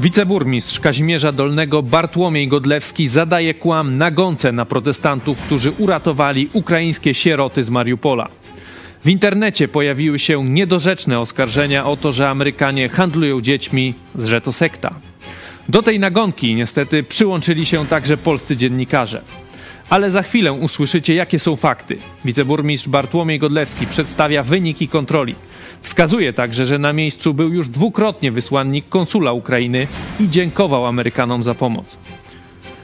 Wiceburmistrz Kazimierza Dolnego Bartłomiej Godlewski zadaje kłam nagonce na protestantów, którzy uratowali ukraińskie sieroty z Mariupola. W internecie pojawiły się niedorzeczne oskarżenia o to, że Amerykanie handlują dziećmi, że to sekta. Do tej nagonki niestety przyłączyli się także polscy dziennikarze. Ale za chwilę usłyszycie, jakie są fakty. Wiceburmistrz Bartłomiej Godlewski przedstawia wyniki kontroli. Wskazuje także, że na miejscu był już dwukrotnie wysłannik konsula Ukrainy i dziękował Amerykanom za pomoc.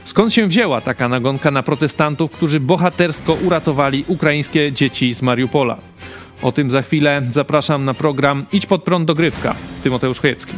Skąd się wzięła taka nagonka na protestantów, którzy bohatersko uratowali ukraińskie dzieci z Mariupola? O tym za chwilę zapraszam na program Idź pod prąd dogrywka. Tymoteusz Chojecki.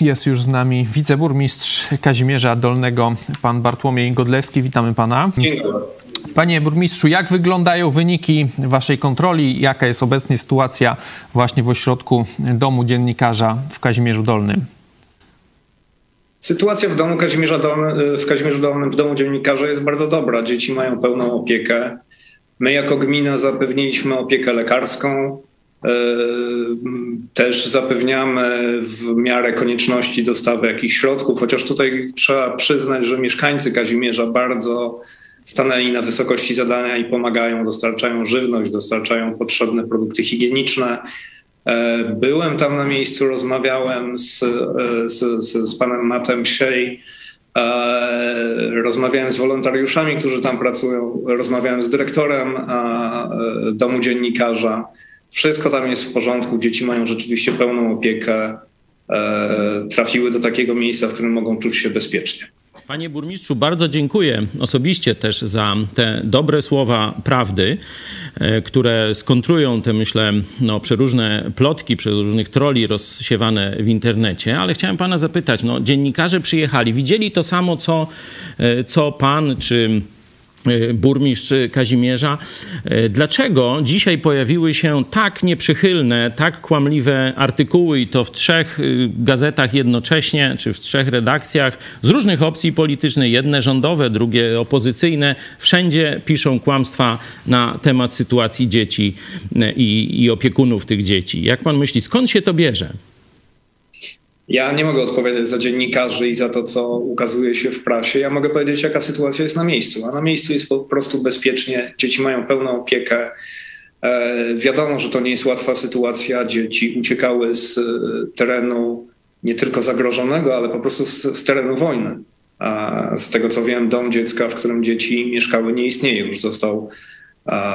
Jest już z nami wiceburmistrz Kazimierza Dolnego, pan Bartłomiej Godlewski. Witamy pana. Dziękuję. Panie burmistrzu, jak wyglądają wyniki waszej kontroli? Jaka jest obecnie sytuacja właśnie w ośrodku Domu Dziennikarza w Kazimierzu Dolnym? Sytuacja w domu Kazimierza Dolny, w Kazimierzu Dolnym, w domu dziennikarza jest bardzo dobra. Dzieci mają pełną opiekę. My jako gmina zapewniliśmy opiekę lekarską, też zapewniamy w miarę konieczności dostawy jakichś środków, chociaż tutaj trzeba przyznać, że mieszkańcy Kazimierza bardzo stanęli na wysokości zadania i pomagają, dostarczają żywność, dostarczają potrzebne produkty higieniczne. E, byłem tam na miejscu, rozmawiałem z, e, z, z panem Matem Siej, rozmawiałem z wolontariuszami, którzy tam pracują, rozmawiałem z dyrektorem domu dziennikarza. Wszystko tam jest w porządku, dzieci mają rzeczywiście pełną opiekę, e, trafiły do takiego miejsca, w którym mogą czuć się bezpiecznie. Panie burmistrzu, bardzo dziękuję osobiście też za te dobre słowa prawdy, e, które skontrują te, myślę, no, przeróżne plotki, przeróżnych troli rozsiewane w internecie, ale chciałem pana zapytać, no, dziennikarze przyjechali, widzieli to samo, co, e, co pan czy burmistrz Kazimierza. E, dlaczego dzisiaj pojawiły się tak nieprzychylne, tak kłamliwe artykuły i to w trzech e, gazetach jednocześnie, czy w trzech redakcjach z różnych opcji politycznych, jedne rządowe, drugie opozycyjne, wszędzie piszą kłamstwa na temat sytuacji dzieci i, i opiekunów tych dzieci. Jak pan myśli, skąd się to bierze? Ja nie mogę odpowiadać za dziennikarzy i za to, co ukazuje się w prasie. Ja mogę powiedzieć, jaka sytuacja jest na miejscu. A na miejscu jest po prostu bezpiecznie. Dzieci mają pełną opiekę. E, wiadomo, że to nie jest łatwa sytuacja. Dzieci uciekały z e, terenu nie tylko zagrożonego, ale po prostu z, z terenu wojny. A z tego co wiem, dom dziecka, w którym dzieci mieszkały, nie istnieje, już został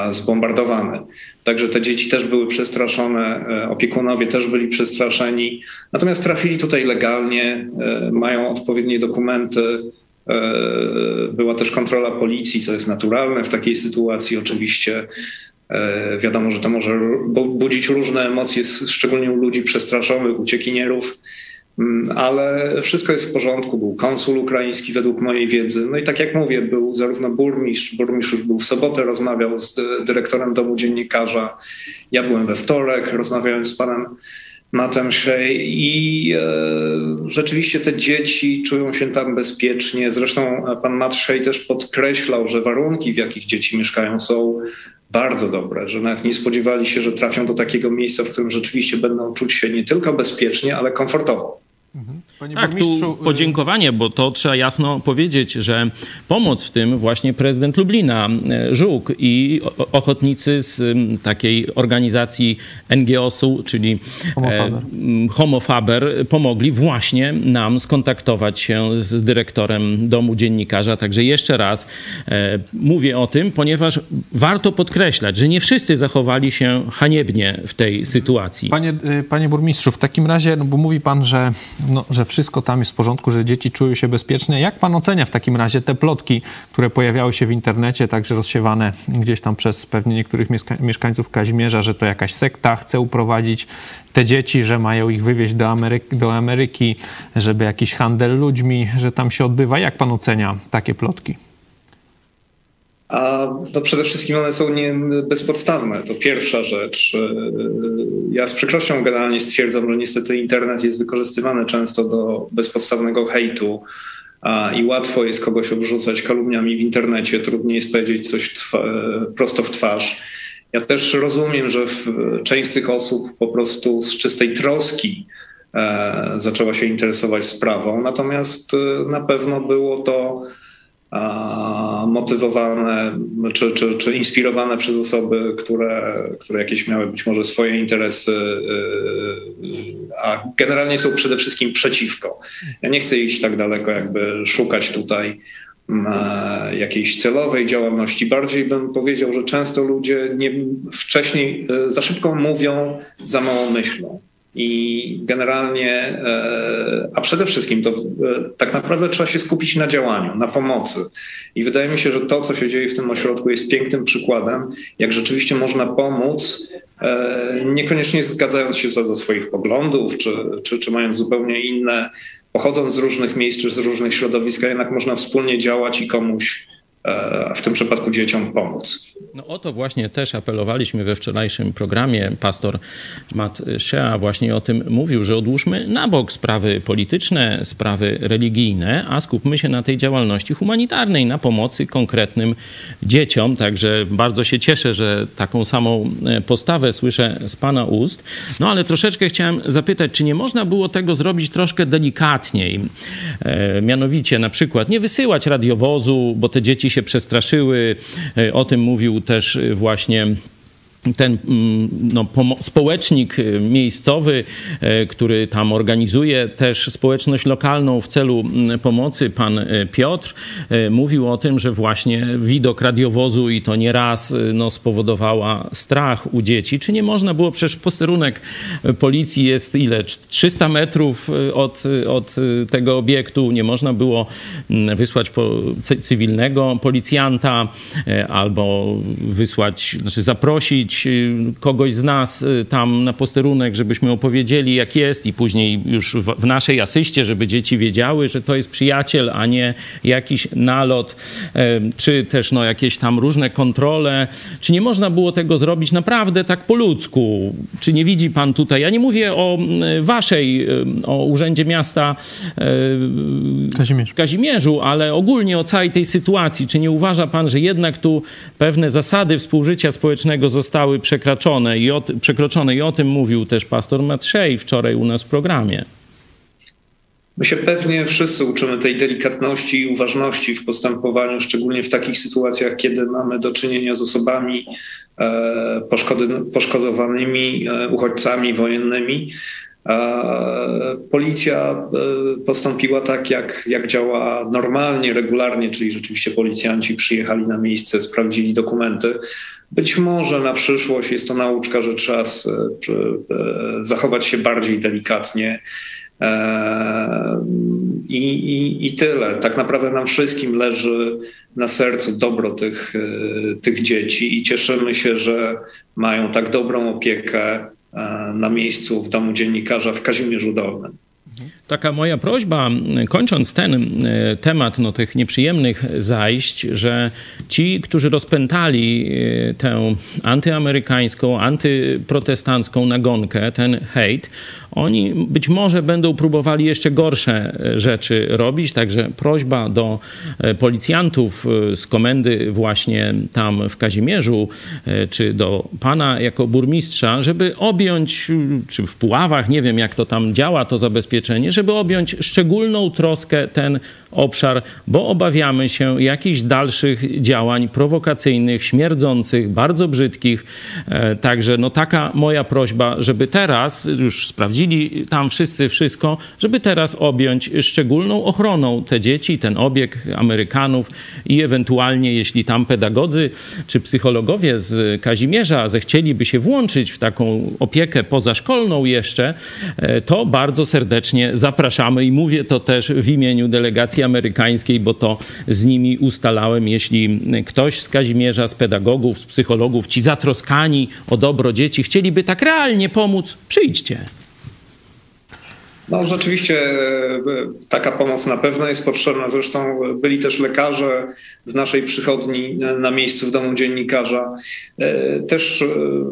zbombardowany. Także te dzieci też były przestraszone, e, opiekunowie też byli przestraszeni. Natomiast trafili tutaj legalnie, e, mają odpowiednie dokumenty. E, była też kontrola policji, co jest naturalne w takiej sytuacji. Oczywiście wiadomo, że to może budzić różne emocje, szczególnie u ludzi przestraszonych, uciekinierów. Mm, ale wszystko jest w porządku. Był konsul ukraiński, według mojej wiedzy. No i tak jak mówię, był zarówno burmistrz, burmistrz już był w sobotę, rozmawiał z dyrektorem domu dziennikarza. Ja byłem we wtorek, rozmawiałem z panem Matem Shea i e, rzeczywiście te dzieci czują się tam bezpiecznie. Zresztą pan Matt Shea też podkreślał, że warunki, w jakich dzieci mieszkają, są bardzo dobre, że nawet nie spodziewali się, że trafią do takiego miejsca, w którym rzeczywiście będą czuć się nie tylko bezpiecznie, ale komfortowo. Panie tak, tu y- podziękowanie, bo to trzeba jasno powiedzieć, że pomoc w tym właśnie prezydent Lublina, y, Żuk i ochotnicy z takiej organizacji NGOS-u, czyli Homofaber. Homofaber, pomogli właśnie nam skontaktować się z dyrektorem Domu Dziennikarza. Także jeszcze raz e, mówię o tym, ponieważ warto podkreślać, że nie wszyscy zachowali się haniebnie w tej sytuacji. Panie, y, panie burmistrzu, w takim razie, no bo mówi pan, że, no, że wszystko tam jest w porządku, że dzieci czują się bezpiecznie. Jak pan ocenia w takim razie te plotki, które pojawiały się w internecie, także rozsiewane gdzieś tam przez pewnie niektórych mieszkańców Kazimierza, że to jakaś sekta chce uprowadzić te dzieci, że mają ich wywieźć do do Ameryki żeby jakiś handel ludźmi, że tam się odbywa. Jak pan ocenia takie plotki? A no przede wszystkim one są nie bezpodstawne. To pierwsza rzecz. Ja z przykrością generalnie stwierdzam, że niestety internet jest wykorzystywany często do bezpodstawnego hejtu i łatwo jest kogoś obrzucać kalumniami w internecie. Trudniej jest powiedzieć coś prosto w twarz. Ja też rozumiem, że część z tych osób po prostu z czystej troski e, zaczęła się interesować sprawą, natomiast e, na pewno było to motywowane czy, czy, czy inspirowane przez osoby, które, które jakieś miały być może swoje interesy, a generalnie są przede wszystkim przeciwko. Ja nie chcę iść tak daleko, jakby szukać tutaj jakiejś celowej działalności. Bardziej bym powiedział, że często ludzie nie, wcześniej y, za szybko mówią, za mało myślą. I generalnie, e, a przede wszystkim to e, tak naprawdę trzeba się skupić na działaniu, na pomocy. I wydaje mi się, że to, co się dzieje w tym ośrodku, jest pięknym przykładem, jak rzeczywiście można pomóc, e, niekoniecznie zgadzając się co do swoich poglądów, czy, czy, czy mając zupełnie inne, pochodząc z różnych miejsc czy z różnych środowisk, a jednak można wspólnie działać i komuś w tym przypadku dzieciom pomóc. No o to właśnie też apelowaliśmy we wczorajszym programie. Pastor Matt Shea właśnie o tym mówił, że odłóżmy na bok sprawy polityczne, sprawy religijne, a skupmy się na tej działalności humanitarnej, na pomocy konkretnym dzieciom. Także bardzo się cieszę, że taką samą e, postawę słyszę z Pana ust. No ale troszeczkę chciałem zapytać, czy nie można było tego zrobić troszkę delikatniej? E, mianowicie na przykład nie wysyłać radiowozu, bo te dzieci się przestraszyły. E, o tym mówił też właśnie ten mm, no, społecznik y, miejscowy, y, który tam organizuje też społeczność lokalną w celu mm, pomocy, pan y, Piotr, mówił o tym, że właśnie widok radiowozu i to nieraz no, spowodowała strach u dzieci. Czy nie można było, przecież posterunek policji jest ile? 300 metrów od, od tego obiektu. Nie można było mm, wysłać cywilnego policjanta albo wysłać, znaczy zaprosić Y, kogoś z nas y, tam na posterunek, żebyśmy opowiedzieli, jak jest, i później już w naszej asyście, żeby dzieci wiedziały, że to jest przyjaciel, a nie jakiś nalot, czy też no, jakieś tam różne kontrole. Czy nie można było tego zrobić naprawdę tak po ludzku? Czy nie widzi pan tutaj? Ja nie mówię o waszej, o Urzędzie Miasta Kazimierz. Kazimierzu, ale ogólnie o całej tej sytuacji. Czy nie uważa pan, że jednak tu pewne zasady współżycia społecznego zostały zostały przekroczone i o, przekroczone i o tym mówił też pastor Matrzej wczoraj u nas w programie. My się pewnie wszyscy uczymy tej delikatności i uważności w postępowaniu, szczególnie w takich sytuacjach, kiedy mamy do czynienia z osobami e, poszkodowanymi, e, uchodźcami wojennymi. Policja e, postąpiła tak, jak, jak działa normalnie, regularnie, czyli rzeczywiście policjanci przyjechali na miejsce, sprawdzili dokumenty. Być może na przyszłość jest to nauczka, że trzeba e, zachować się bardziej delikatnie. E, I, i, I tyle. Tak naprawdę nam wszystkim leży na sercu dobro tych, tych dzieci i cieszymy się, że mają tak dobrą opiekę E, na miejscu w domu dziennikarza w Kazimierzu Dolnym. Taka moja prośba, kończąc ten e, temat no, tych nieprzyjemnych zajść, że ci, którzy rozpętali e, tę antyamerykańską, antyprotestancką nagonkę, ten hejt, oni być może będą próbowali jeszcze gorsze e, rzeczy robić, także prośba do policjantów z komendy właśnie tam w Kazimierzu, czy do pana jako burmistrza, żeby objąć, czy w Puławach, nie wiem jak to tam działa, to zabezpieczenie, żeby objąć szczególną troskę ten obszar, bo obawiamy się jakichś dalszych działań prowokacyjnych, śmierdzących, bardzo brzydkich. Także no taka moja prośba, żeby teraz już sprawdzili tam wszyscy wszystko, żeby teraz objąć szczególną ochroną te dzieci, ten obieg Amerykanów i ewentualnie, jeśli tam pedagodzy czy psychologowie z Kazimierza zechcieliby się włączyć w taką opiekę pozaszkolną jeszcze, e, to bardzo serdecznie zapraszamy i mówię to też w imieniu delegacji amerykańskiej, bo to z nimi ustalałem, jeśli ktoś z Kazimierza, z pedagogów, z psychologów, ci zatroskani o dobro dzieci chcieliby tak realnie pomóc, przyjdźcie. No rzeczywiście e, taka pomoc na pewno jest potrzebna. Zresztą byli też lekarze z naszej przychodni na miejscu w domu dziennikarza. E, też e,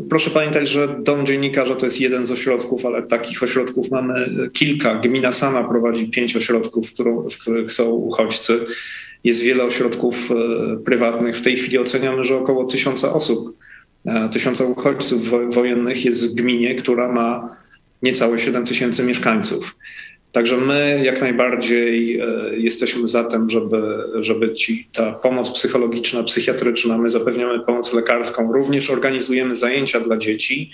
proszę pamiętać, że dom dziennikarza to jest jeden z ośrodków, ale takich ośrodków mamy kilka. Gmina sama prowadzi pięć ośrodków, w których są uchodźcy. Jest wiele ośrodków prywatnych. W tej chwili oceniamy, że około tysiąca osób, tysiąca uchodźców wojennych jest w gminie, która ma niecałe 7 tysięcy mieszkańców. Także my jak najbardziej e, jesteśmy za tym, żeby, żeby ci ta pomoc psychologiczna, psychiatryczna, my zapewniamy pomoc lekarską, również organizujemy zajęcia dla dzieci.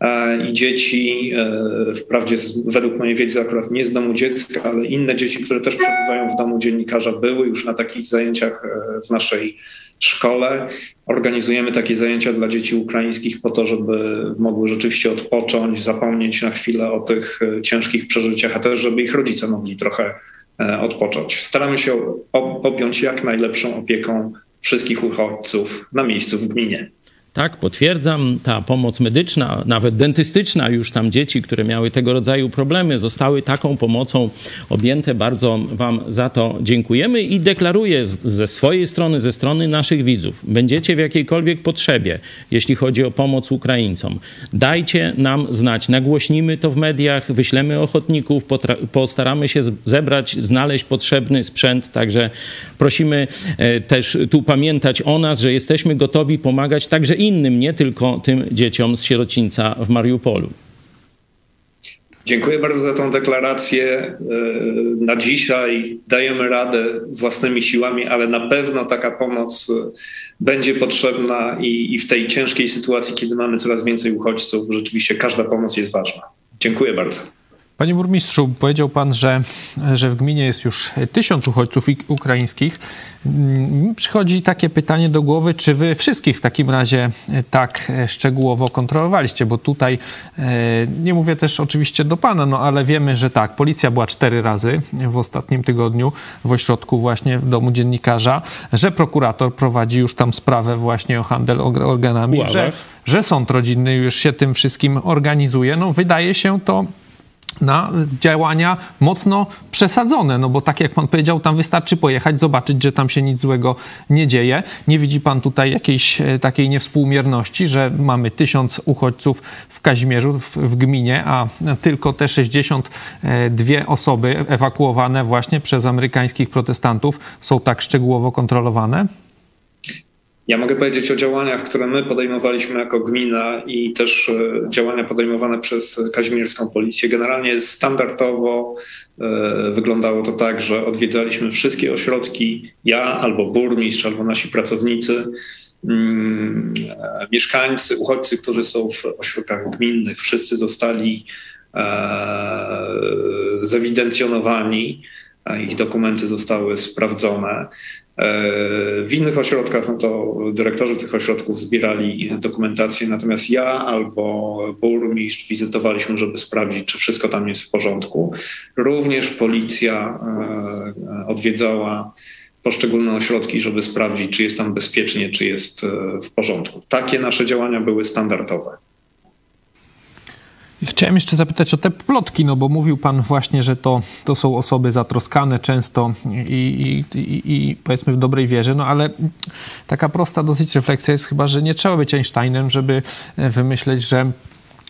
E, I dzieci, e, wprawdzie według mojej wiedzy akurat nie z domu dziecka, ale inne dzieci, które też przebywają w domu dziennikarza, były już na takich zajęciach w naszej szkole. Organizujemy takie zajęcia dla dzieci ukraińskich po to, żeby mogły rzeczywiście odpocząć, zapomnieć na chwilę o tych e, ciężkich przeżyciach, a też żeby ich rodzice mogli trochę e, odpocząć. Staramy się objąć jak najlepszą opieką wszystkich uchodźców na miejscu w gminie. Tak, potwierdzam, ta pomoc medyczna, nawet dentystyczna, już tam dzieci, które miały tego rodzaju problemy, zostały taką pomocą objęte. Bardzo Wam za to dziękujemy i deklaruję ze swojej strony, ze strony naszych widzów, będziecie w jakiejkolwiek potrzebie, jeśli chodzi o pomoc Ukraińcom, dajcie nam znać, nagłośnimy to w mediach, wyślemy ochotników, postaramy się zebrać, znaleźć potrzebny sprzęt, także prosimy e, też tu pamiętać o nas, że jesteśmy gotowi pomagać także innym, nie tylko tym dzieciom z sierocińca w Mariupolu. Dziękuję bardzo za tą deklarację. E, na dzisiaj dajemy radę własnymi siłami, ale na pewno taka pomoc e, będzie potrzebna i, i w tej ciężkiej sytuacji, kiedy mamy coraz więcej uchodźców, rzeczywiście każda pomoc jest ważna. Dziękuję bardzo. Panie burmistrzu, powiedział pan, że, że w gminie jest już tysiąc uchodźców ukraińskich. Mm, przychodzi takie pytanie do głowy, czy wy wszystkich w takim razie tak szczegółowo kontrolowaliście? Bo tutaj, e, nie mówię też oczywiście do pana, no ale wiemy, że tak, policja była cztery razy w ostatnim tygodniu w ośrodku właśnie w domu dziennikarza, że prokurator prowadzi już tam sprawę właśnie o handel organami, że, że sąd rodzinny już się tym wszystkim organizuje. No wydaje się to na działania mocno przesadzone, no bo tak jak pan powiedział, tam wystarczy pojechać, zobaczyć, że tam się nic złego nie dzieje. Nie widzi pan tutaj jakiejś e, takiej niewspółmierności, że mamy tysiąc uchodźców w Kazimierzu, w, w gminie, a tylko te 62 osoby ewakuowane właśnie przez amerykańskich protestantów są tak szczegółowo kontrolowane? Ja mogę powiedzieć o działaniach, które my podejmowaliśmy jako gmina i też e, działania podejmowane przez kazimierską policję. Generalnie standardowo e, wyglądało to tak, że odwiedzaliśmy wszystkie ośrodki, ja albo burmistrz, albo nasi pracownicy, mm, e, mieszkańcy, uchodźcy, którzy są w ośrodkach gminnych, wszyscy zostali zewidencjonowani, ich dokumenty zostały sprawdzone. E, w innych ośrodkach no to dyrektorzy tych ośrodków zbierali dokumentację, natomiast ja albo burmistrz wizytowaliśmy, żeby sprawdzić, czy wszystko tam jest w porządku. Również policja e, odwiedzała poszczególne ośrodki, żeby sprawdzić, czy jest tam bezpiecznie, czy jest e, w porządku. Takie nasze działania były standardowe. Chciałem jeszcze zapytać o te plotki, no bo mówił pan właśnie, że to, to są osoby zatroskane często i, i, i, i, powiedzmy w dobrej wierze, no ale taka prosta dosyć refleksja jest chyba, że nie trzeba być Einsteinem, żeby wymyśleć, że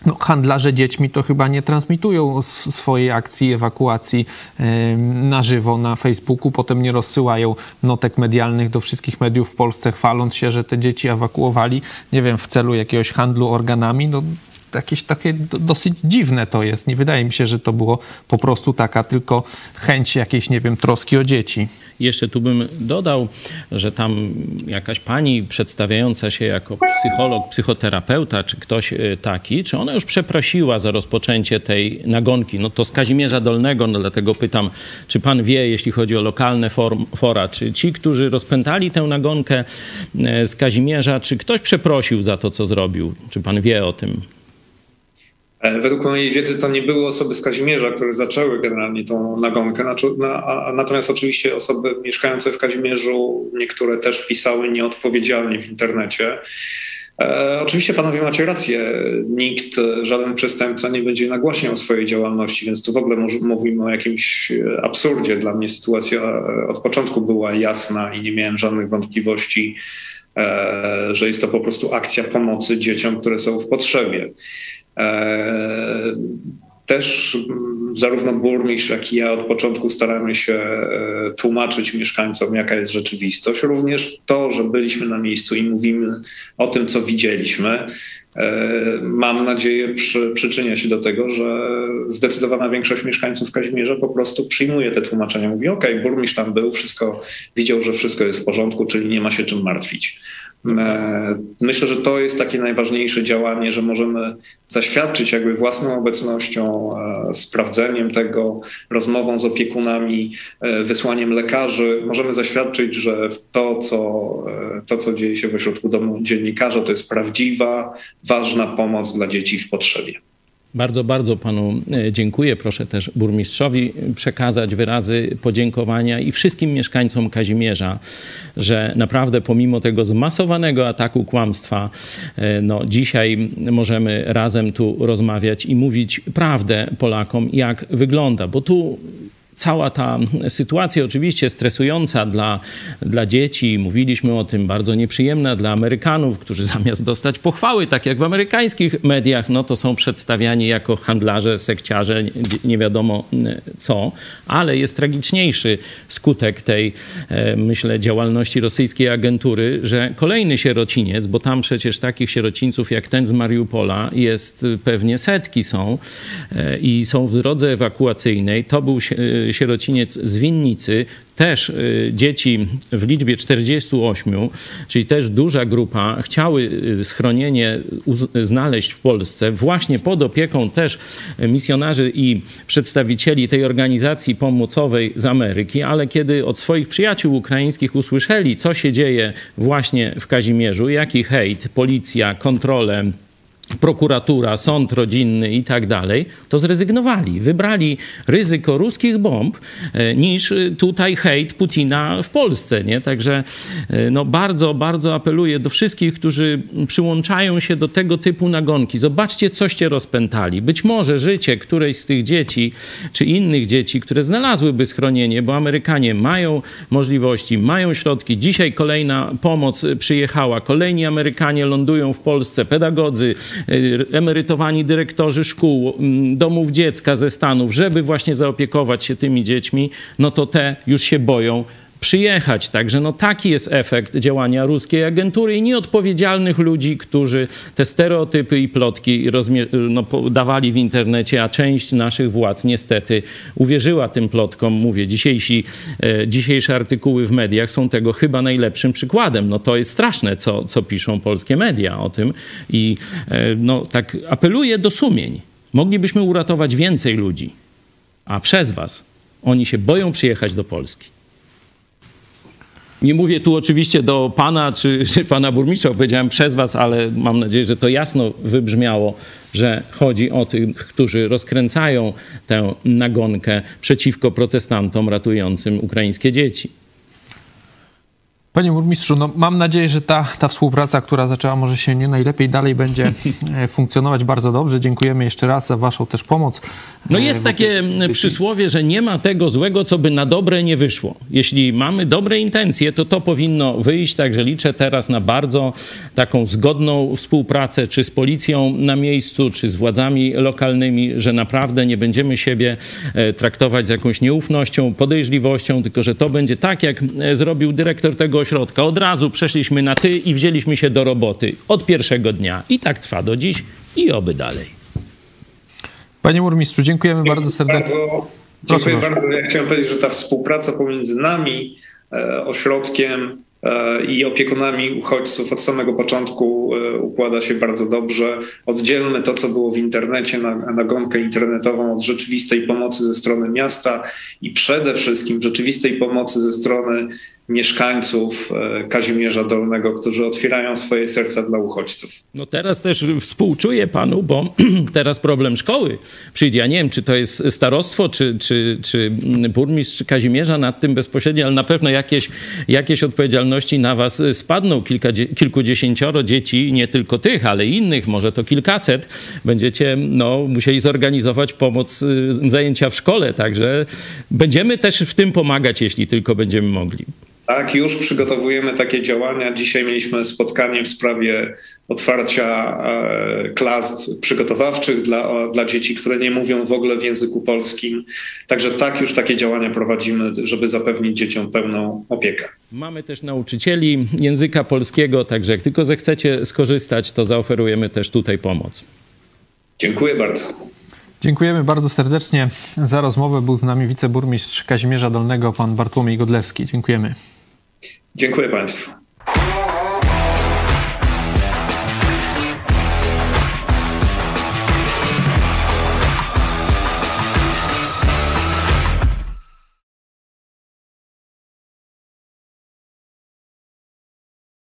no, handlarze dziećmi to chyba nie transmitują swojej akcji ewakuacji na żywo na Facebooku, potem nie rozsyłają notek medialnych do wszystkich mediów w Polsce, chwaląc się, że te dzieci ewakuowali, nie wiem, w celu jakiegoś handlu organami. No, jakieś takie dosyć dziwne to jest. Nie wydaje mi się, że to było po prostu taka tylko chęć jakiejś, nie wiem, troski o dzieci. Jeszcze tu bym dodał, że tam jakaś pani przedstawiająca się jako psycholog, psychoterapeuta, czy ktoś y, taki, czy ona już przeprosiła za rozpoczęcie tej nagonki? No to z Kazimierza Dolnego, no dlatego pytam, czy pan wie, jeśli chodzi o lokalne form, fora, czy ci, którzy rozpętali tę nagonkę y, z Kazimierza, czy ktoś przeprosił za to, co zrobił? Czy pan wie o tym? E, według mojej wiedzy to nie były osoby z Kazimierza, które zaczęły generalnie tą nagonkę. Natomiast oczywiście osoby mieszkające w Kazimierzu, niektóre też pisały nieodpowiedzialnie w internecie. E, oczywiście panowie macie rację. Nikt, żaden przestępca nie będzie nagłaśniał swojej działalności, więc tu w ogóle mówimy o jakimś absurdzie. Dla mnie sytuacja od początku była jasna i nie miałem żadnych wątpliwości, e, że jest to po prostu akcja pomocy dzieciom, które są w potrzebie. E, też zarówno burmistrz, jak i ja od początku staramy się e, tłumaczyć mieszkańcom, jaka jest rzeczywistość. Również to, że byliśmy na miejscu i mówimy o tym, co widzieliśmy, mam nadzieję przy, przyczynia się do tego, że zdecydowana większość mieszkańców Kazimierza po prostu przyjmuje te tłumaczenia. Mówi, ok, burmistrz tam był, wszystko widział, że wszystko jest w porządku, czyli nie ma się czym martwić. E, myślę, że to jest takie najważniejsze działanie, że możemy zaświadczyć jakby własną obecnością, e, sprawdzeniem tego, rozmową z opiekunami, e, wysłaniem lekarzy. Możemy zaświadczyć, że to, co, to, co dzieje się w ośrodku domu dziennikarza, to jest prawdziwa, ważna pomoc dla dzieci w potrzebie. Bardzo, bardzo panu e, dziękuję. Proszę też burmistrzowi przekazać wyrazy podziękowania i wszystkim mieszkańcom Kazimierza, że naprawdę pomimo tego zmasowanego ataku kłamstwa, e, no dzisiaj możemy razem tu rozmawiać i mówić prawdę Polakom, jak wygląda, bo tu cała ta sytuacja oczywiście stresująca dla, dla dzieci, mówiliśmy o tym, bardzo nieprzyjemna dla Amerykanów, którzy zamiast dostać pochwały, tak jak w amerykańskich mediach, no to są przedstawiani jako handlarze, sekciarze, nie wiadomo co, ale jest tragiczniejszy skutek tej, e, myślę, działalności rosyjskiej agentury, że kolejny sierociniec, bo tam przecież takich sierocińców jak ten z Mariupola jest pewnie setki są e, i są w drodze ewakuacyjnej. To był sierociniec z Winnicy, też y, dzieci w liczbie 48, czyli też duża grupa, chciały y, schronienie znaleźć w Polsce, właśnie pod opieką też misjonarzy i przedstawicieli tej organizacji pomocowej z Ameryki, ale kiedy od swoich przyjaciół ukraińskich usłyszeli, co się dzieje właśnie w Kazimierzu, jaki hejt, policja, kontrole, prokuratura, sąd rodzinny i tak dalej, to zrezygnowali. Wybrali ryzyko ruskich bomb e, niż e, tutaj hejt Putina w Polsce. Nie? Także e, no, bardzo, bardzo apeluję do wszystkich, którzy przyłączają się do tego typu nagonki. Zobaczcie, coście rozpętali. Być może życie którejś z tych dzieci, czy innych dzieci, które znalazłyby schronienie, bo Amerykanie mają możliwości, mają środki. Dzisiaj kolejna pomoc przyjechała. Kolejni Amerykanie lądują w Polsce, pedagodzy, emerytowani dyrektorzy szkół, mm, domów dziecka ze Stanów, żeby właśnie zaopiekować się tymi dziećmi, no to te już się boją przyjechać. Także no taki jest efekt działania ruskiej agentury i nieodpowiedzialnych ludzi, którzy te stereotypy i plotki no, dawali w internecie, a część naszych władz niestety uwierzyła tym plotkom. Mówię, dzisiejsi, e, dzisiejsze artykuły w mediach są tego chyba najlepszym przykładem. No to jest straszne, co, co piszą polskie media o tym i e, no, tak apeluję do sumień. Moglibyśmy uratować więcej ludzi, a przez was oni się boją przyjechać do Polski. Nie mówię tu oczywiście do pana czy, czy pana burmistrza, powiedziałem przez was, ale mam nadzieję, że to jasno wybrzmiało, że chodzi o tych, którzy rozkręcają tę nagonkę przeciwko protestantom ratującym ukraińskie dzieci. Panie burmistrzu, no mam nadzieję, że ta, ta współpraca, która zaczęła może się nie najlepiej, dalej będzie e, funkcjonować bardzo dobrze. Dziękujemy jeszcze raz za waszą też pomoc. No e, jest takie przysłowie, że nie ma tego złego, co by na dobre nie wyszło. Jeśli mamy dobre intencje, to to powinno wyjść, także liczę teraz na bardzo taką zgodną współpracę, czy z policją na miejscu, czy z władzami lokalnymi, że naprawdę nie będziemy siebie e, traktować z jakąś nieufnością, podejrzliwością, tylko że to będzie tak, jak zrobił dyrektor tego ośrodka. Od razu przeszliśmy na ty i wzięliśmy się do roboty od pierwszego dnia. I tak trwa do dziś i oby dalej. Panie burmistrzu, dziękujemy bardzo serdecznie. Bardzo, dziękuję Proszę bardzo. Ja chciałem powiedzieć, że ta współpraca pomiędzy nami, e, ośrodkiem, E, i opiekunami uchodźców od samego początku e, układa się bardzo dobrze. Oddzielmy to, co było w internecie, na, nagonkę internetową od rzeczywistej pomocy ze strony miasta i przede wszystkim rzeczywistej pomocy ze strony mieszkańców e, Kazimierza Dolnego, którzy otwierają swoje serca dla uchodźców. No teraz też współczuję panu, bo teraz problem szkoły przyjdzie. Ja nie wiem, czy to jest starostwo, czy, czy, czy burmistrz Kazimierza nad tym bezpośrednio, ale na pewno jakieś, jakieś odpowiedzialności na was spadną. Kilka, kilkudziesięcioro dzieci, nie tylko tych, ale innych, może to kilkaset, będziecie no, musieli zorganizować pomoc, y, zajęcia w szkole, także będziemy też w tym pomagać, jeśli tylko będziemy mogli. Tak, już przygotowujemy takie działania. Dzisiaj mieliśmy spotkanie w sprawie otwarcia e, klas przygotowawczych dla, dla dzieci, które nie mówią w ogóle w języku polskim. Także tak, już takie działania prowadzimy, żeby zapewnić dzieciom pełną opiekę. Mamy też nauczycieli języka polskiego, także jak tylko zechcecie skorzystać, to zaoferujemy też tutaj pomoc. Dziękuję bardzo. Dziękujemy bardzo serdecznie za rozmowę. Był z nami wiceburmistrz Kazimierza Dolnego, pan Bartłomiej Godlewski. Dziękujemy. Dziękuję Państwu.